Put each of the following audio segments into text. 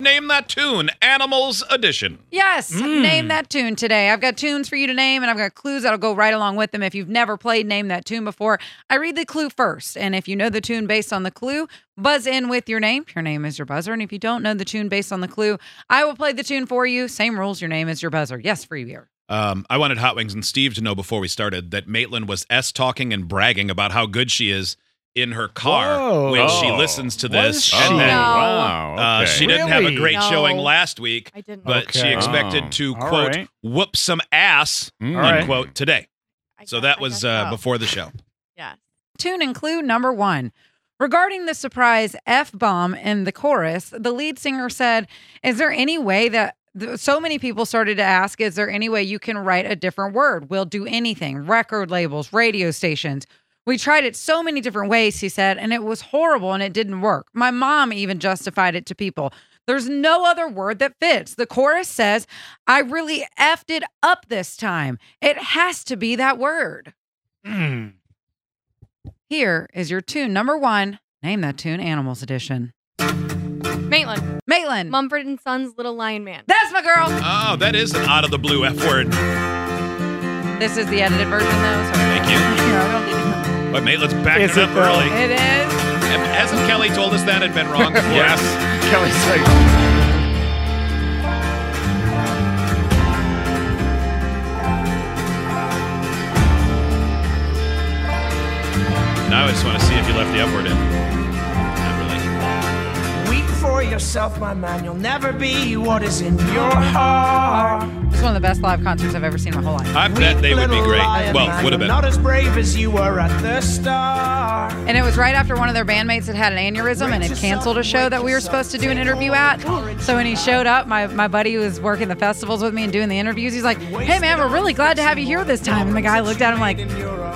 Name that tune, Animals Edition. Yes, name that tune today. I've got tunes for you to name, and I've got clues that'll go right along with them. If you've never played Name That Tune before, I read the clue first. And if you know the tune based on the clue, buzz in with your name. Your name is your buzzer. And if you don't know the tune based on the clue, I will play the tune for you. Same rules. Your name is your buzzer. Yes, free beer. Um, I wanted Hot Wings and Steve to know before we started that Maitland was S talking and bragging about how good she is in her car Whoa. when she Oh. listens to this. she? And then, No. wow. uh, okay. she didn't have a great No. showing last week, I didn't. but she expected Oh. to, All quote, right. whoop some ass, Mm. All right. unquote, today. I So guess- that was uh, so. before the show. Yeah. Tune and clue number one. Regarding the surprise F bomb in the chorus, the lead singer said, Is there any way that so many people started to ask, Is there any way you can write a different word? We'll do anything record labels, radio stations. We tried it so many different ways, he said, and it was horrible and it didn't work. My mom even justified it to people. There's no other word that fits. The chorus says, I really effed it up this time. It has to be that word. Mm. Here is your tune number one. Name that tune, Animals Edition. Maitland. Maitland. Mumford and Sons Little Lion Man. That's my girl. Oh, that is an out of the blue F word. This is the edited version, though. So Thank you. Yeah, I don't need to- But Maitland's backing Is it it up though? early. It is. Hasn't Kelly told us that had been wrong before? Yes. Kelly's like, Now I just want to see if you left the upward word in. Yourself, my man. You'll never be what is in your heart. It's one of the best live concerts I've ever seen in my whole life. I bet they would be great. Well, man, would have been. Not as brave as you were at the start. And it was right after one of their bandmates had had an aneurysm and had canceled a show that we were supposed to do an interview at. So when he showed up, my, my buddy who was working the festivals with me and doing the interviews, he's like, hey, man, we're really glad to have you here this time. And the guy looked at him like,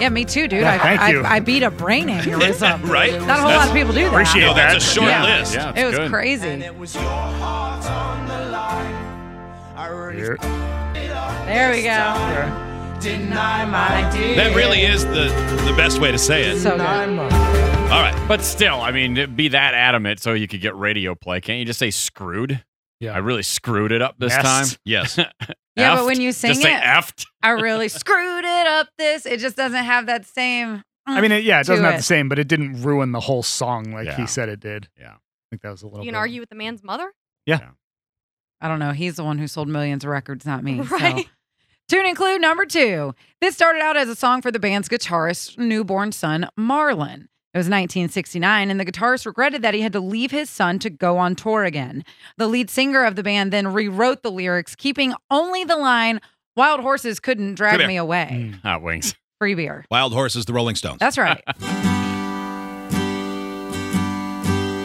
yeah, me too, dude. Yeah, I, thank I, you. I beat a brain aneurysm. Right? Not a whole lot of people do that. Appreciate No, that's a that. short Yeah. list. Yeah, It was good. crazy. It was your heart on the line. I really Here. There we go. deny my dear. That really is the the best way to say it. So good. All right. But still, I mean, be that adamant so you could get radio play. Can't you just say screwed? Yeah. I really screwed it up this Messed. time. Yes. Yeah, but when you sing just say it- effed. I really screwed it up. This it just doesn't have that same. I mean, it, yeah, it doesn't have it. the same, but it didn't ruin the whole song like Yeah. he said it did. Yeah. I think that was a little. You can bit- argue with the man's mother? Yeah. I don't know. He's the one who sold millions of records, not me. so. Right. Tune in clue number two. This started out as a song for the band's guitarist's newborn son, Marlon. It was 1969, and the guitarist regretted that he had to leave his son to go on tour again. The lead singer of the band then rewrote the lyrics, keeping only the line, Wild horses couldn't drag me away. Mm. Hot wings. Free beer. Wild Horses, the Rolling Stones. That's right.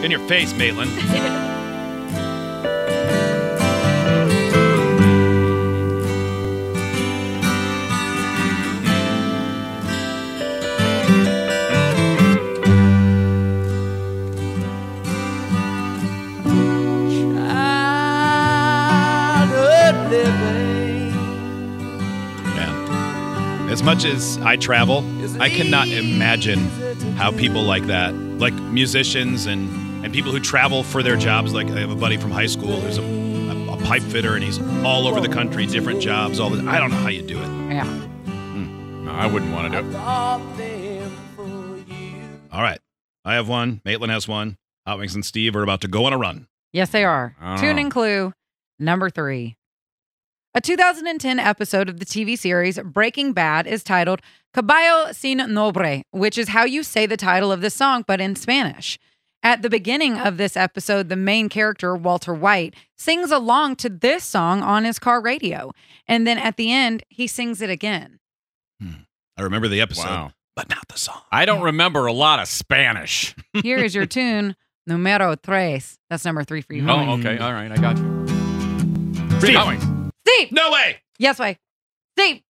In your face, Maitland. As much as I travel, I cannot imagine how people like that, like musicians and, and people who travel for their jobs. Like I have a buddy from high school who's a, a, a pipe fitter and he's all over the country, different jobs. All the, I don't know how you do it. Yeah. Hmm. No, I wouldn't want to do it. All right. I have one. Maitland has one. Hot Wings and Steve are about to go on a run. Yes, they are. Oh. Tune in clue number three. A 2010 episode of the TV series Breaking Bad is titled Caballo sin Nombre, which is how you say the title of this song, but in Spanish. At the beginning of this episode, the main character, Walter White, sings along to this song on his car radio. And then at the end, he sings it again. Hmm. I remember the episode, Wow. but not the song. I don't remember a lot of Spanish. Here is your tune Numero tres. That's number three for you. Oh, Howie. okay. All right. I got you. Steve. Going. Steve. No way. Yes, way. Steve.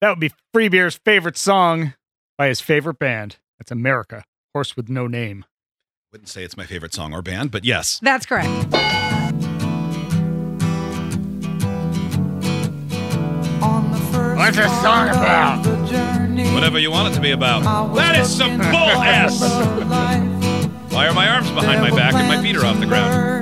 That would be Free Beer's favorite song by his favorite band. That's America, Horse with No Name. Wouldn't say it's my favorite song or band, but yes. That's correct. What's this song about? Whatever you want it to be about. That is some bull ass. Why are my arms behind my back and my feet are off the ground?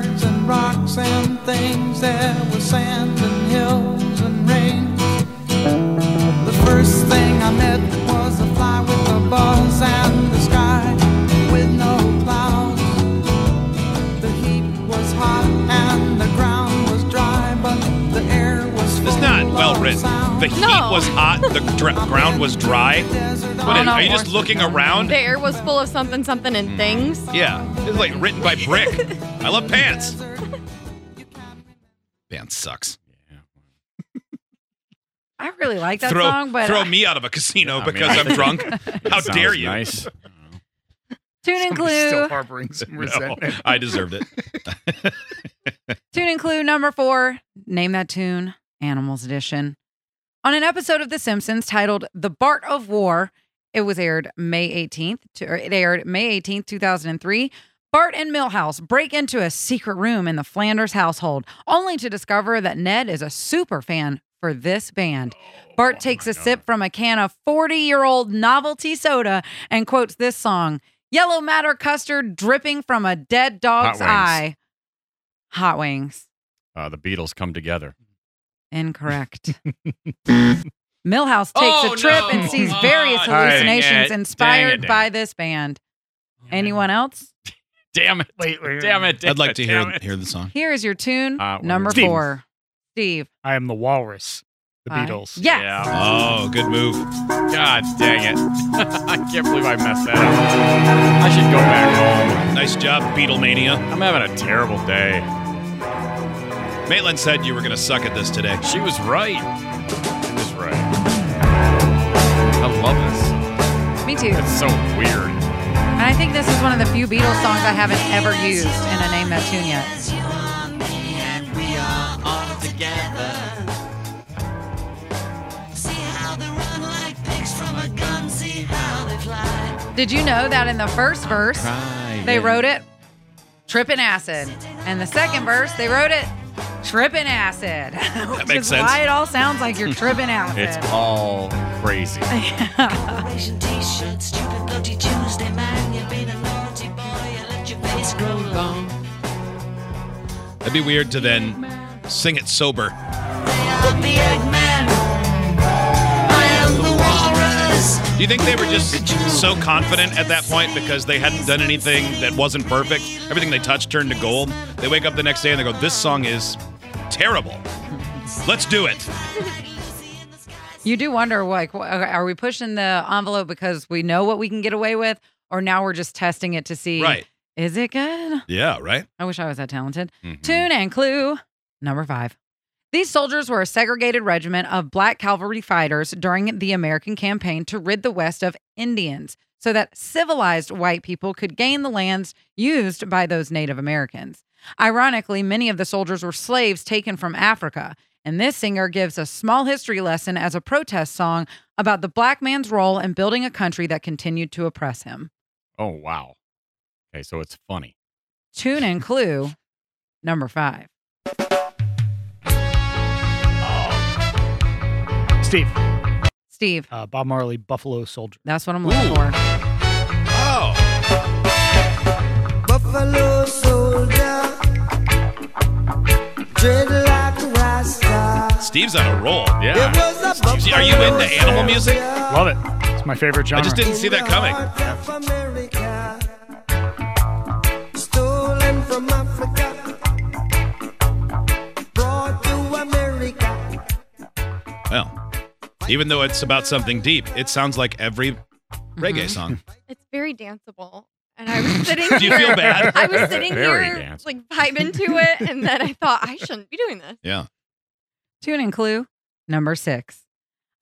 The dr- ground was dry. Desert What is, no, are you just looking around? The air was full of something, something, and things. Yeah, it's like written by Brick. I love pants. Pants sucks. I really like that throw song, but throw uh, me out of a casino Yeah, I mean, because I I'm think- drunk. How Sounds dare you? Nice. tune and Somebody's still clue. harboring some No, resentment. I deserved it. Tune and clue number four. Name that tune. Animals Edition. On an episode of The Simpsons titled "The Bart of War," it was aired May 18th. To, or it aired May 18th, 2003. Bart and Milhouse break into a secret room in the Flanders household, only to discover that Ned is a super fan for this band. Bart takes a sip from a can of 40 year old novelty soda and quotes this song Yellow matter custard dripping from a dead dog's Wings. eye. Hot wings. Uh, the Beatles come together. Incorrect. Milhouse takes Oh, a trip no. and sees Oh, various dang hallucinations inspired it, by this band. Anyone else? Damn it. Wait, wait, Damn it. I'd like to hear it. hear the song. Here is your tune, Uh, number Steve. four. Steve. I am the Walrus, the Aye. Beatles. Yes. Yeah. Oh, good move. God dang it. I can't believe I messed that up. I should go back home. Nice job, Beatlemania. I'm having a terrible day. Maitland said you were going to suck at this today. She was right. She was right. I love this. Me too. It's so weird. And I think this is one of the few Beatles songs I haven't ever used in a Name That Tune yet. Did you know that in the first verse, they wrote it tripping acid. And the second verse, they wrote it tripping acid. Which makes is sense. why it all sounds like you're tripping acid. It's all crazy. T-shirt, stupid bloody Tuesday, man. You've been a naughty boy. You let your face grow long. That'd be weird to then sing it sober. I'm the Eggman. I am the walrus. Do you think they were just so confident at that point because they hadn't done anything that wasn't perfect? Everything they touched turned to gold. They wake up the next day and they go, "This song is terrible. Let's do it." You do wonder, like, are we pushing the envelope because we know what we can get away with, or now we're just testing it to see, Right? is it good? Yeah. Right. I wish I was that talented. Mhm. Tune and clue number five. These soldiers were a segregated regiment of black cavalry fighters during the American campaign to rid the West of Indians so that civilized white people could gain the lands used by those Native Americans. Ironically, many of the soldiers were slaves taken from Africa, and this singer gives a small history lesson as a protest song about the black man's role in building a country that continued to oppress him. Oh, wow. Okay, so it's funny. Tune and clue number five. Steve, Steve, uh, Bob Marley, Buffalo Soldier. that's what I'm looking for. Oh. Buffalo soldier, Steve's on a roll. It Yeah. was a Steve, are you into animal music? Love it. It's my favorite genre. I just didn't see that coming. North of America, stolen from Africa, brought to America. Well, even though it's about something deep, it sounds like every reggae song. It's very danceable. And I was sitting Do you here. feel bad? I was sitting Very here danceable. like vibing to it, and then I thought I shouldn't be doing this. Yeah. Tune in clue number six.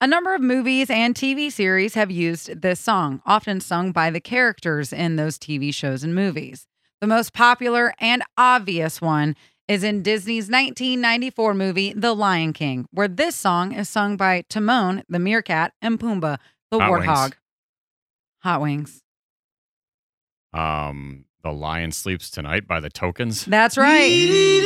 A number of movies and TV series have used this song, often sung by the characters in those TV shows and movies. The most popular and obvious one is in Disney's 1994 movie The Lion King, where this song is sung by Timon, the meerkat, and Pumbaa, the Hot Wings. warthog. Hot Wings. Um, The Lion Sleeps Tonight by the Tokens. That's right.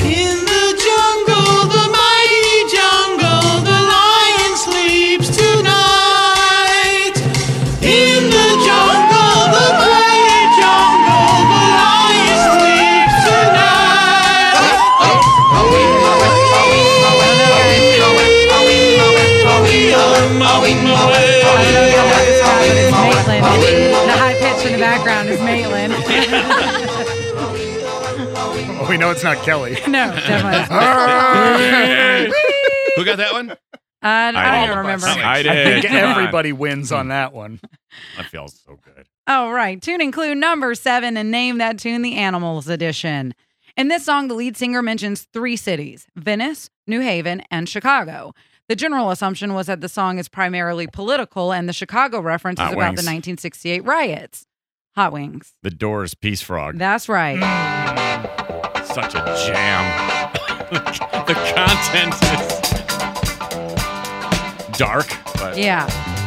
In the jungle, the mighty jungle, the lion sleeps tonight. In the jungle, Maitland. The high pitch in the background is Maitland. Oh, we know it's not Kelly. no, definitely. not. Who got that one? Uh, I, I don't remember. I I think everybody wins on that one. That feels so good. All right. Tune and clue number seven and name that tune the Animals Edition. In this song, the lead singer mentions three cities Venice, New Haven, and Chicago. The general assumption was that the song is primarily political, and the Chicago reference is Hot about the 1968 riots. Hot Wings. The Doors Peace Frog. That's right. Such a jam. the content is dark, but Yeah.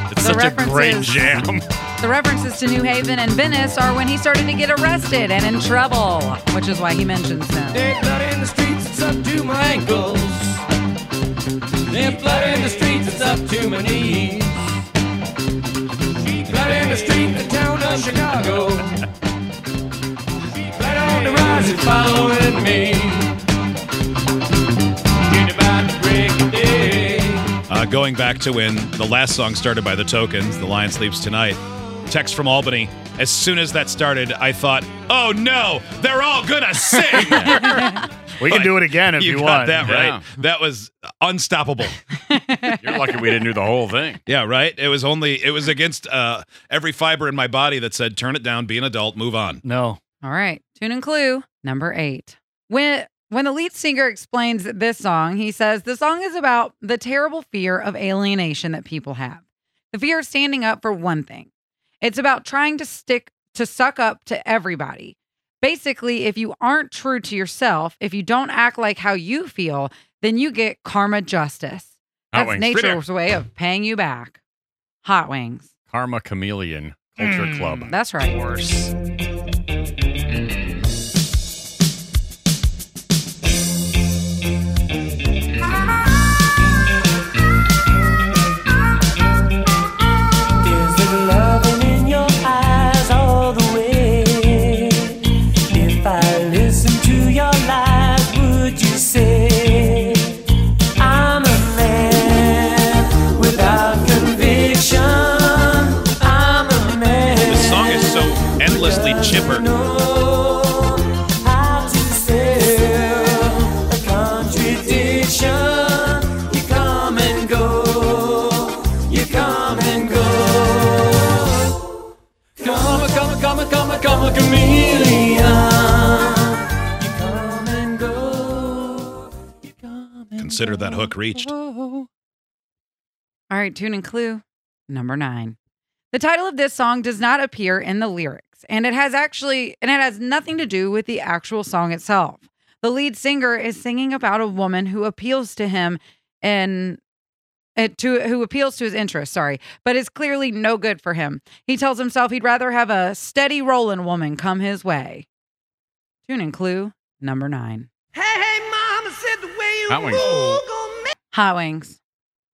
it's The such a great references- jam. The references to New Haven and Venice are when he started to get arrested and in trouble, which is why he mentions them. There's blood in the streets, it's up to my ankles. There's blood in the streets, it's up to my knees. Blood in the street, the town of Chicago. Blood on the rise, it's following me. Uh, going back to when the last song started by the Tokens, "The Lion Sleeps Tonight." Text from Albany. As soon as that started, I thought, "Oh no, they're all gonna sing." We can do it again if you, you got want. that right. Yeah. That was unstoppable. You're lucky we didn't do the whole thing. Yeah, right. It was only it was against uh, every fiber in my body that said, "Turn it down, be an adult, move on." No. All right. Tune and clue number eight. When when the lead singer explains this song, he says the song is about the terrible fear of alienation that people have. The fear of standing up for one thing. It's about trying to stick to suck up to everybody. Basically, if you aren't true to yourself, if you don't act like how you feel, then you get karma justice. Hot That's Wings. nature's way of paying you back. Hot wings. Karma Chameleon Culture Club. Mm, that's right. Worse. Consider that hook reached. All right, tune and clue number nine. The title of this song does not appear in the lyrics, and it has actually and it has nothing to do with the actual song itself. The lead singer is singing about a woman who appeals to him and uh, to who appeals to his interests, sorry, but is clearly no good for him. He tells himself he'd rather have a steady rolling woman come his way. Tune and clue number nine. Hey, hey, mama said the way you Hot Wings. Hot Wings.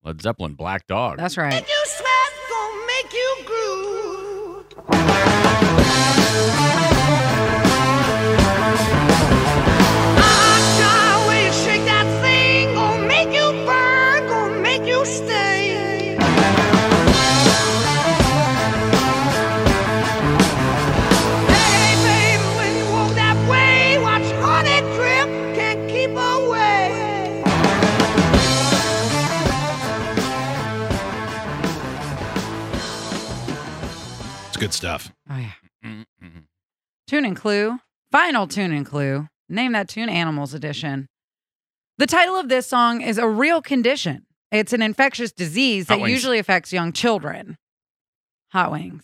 Led Zeppelin Black Dog. That's right. Good stuff. Oh yeah. Mm-mm. Tune and clue. Final tune and clue. Name that tune Animals Edition. The title of this song is a real condition. It's an infectious disease Hot that wings. usually affects young children. Hot wings.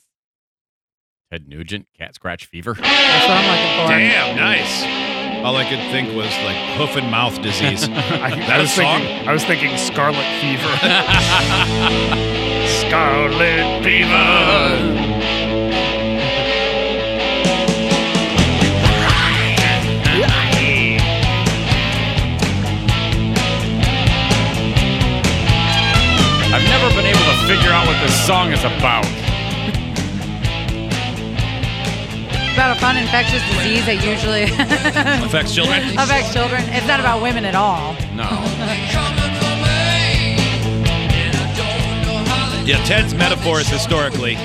Ted Nugent, cat scratch fever. That's what I'm looking for. Damn, nice. All I could think was like hoof and mouth disease. I, That I a was song? thinking. I was thinking Scarlet Fever. Scarlet Fever. Figure out what this song is about. It's about a fun infectious disease that usually Affects children. affects children. It's not about women at all. No. Yeah, Ted's metaphor is historically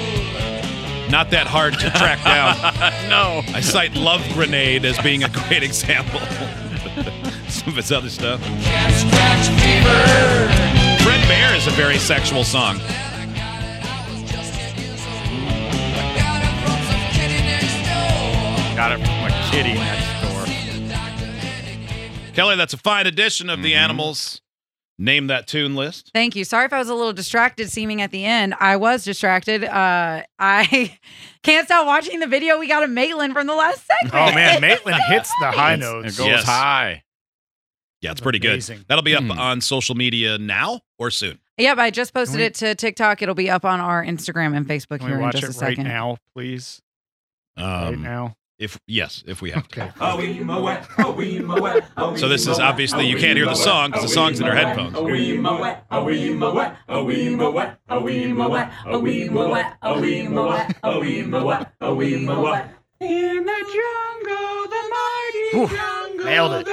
not that hard to track down. no. I cite Love Grenade as being a great example. Some of his other stuff. Fred Bear is a very sexual song. Got it from a kitty next door. Kelly, that's a fine edition of the Mm-hmm. Animals. Name that tune list. Thank you. Sorry if I was a little distracted seeming at the end. I was distracted. Uh, I can't stop watching the video we got of Maitland from the last segment. Oh man, Maitland hits the high It's- notes. It goes Yes. high. Yeah, it's pretty good. That'll be up Hmm. on social media now or soon. Yep, I just posted we- it to TikTok. It'll be up on our Instagram and Facebook here in just it a right second. now, please? right Um, now. if yes, if we have to. Okay. So this is obviously you can't hear the song because the song's in our headphones. In the jungle, the mighty Whew, jungle, nailed it.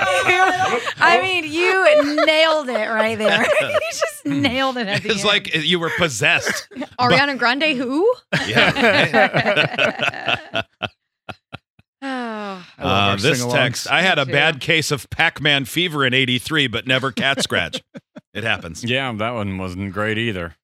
I mean, you nailed it right there. you just nailed it at the It's end. like you were possessed. Ariana Grande, who? Yeah. oh, I Uh, this sing-alongs. text: I had a bad case of Pac-Man fever in '83, but never cat scratch. it happens. Yeah, that one wasn't great either.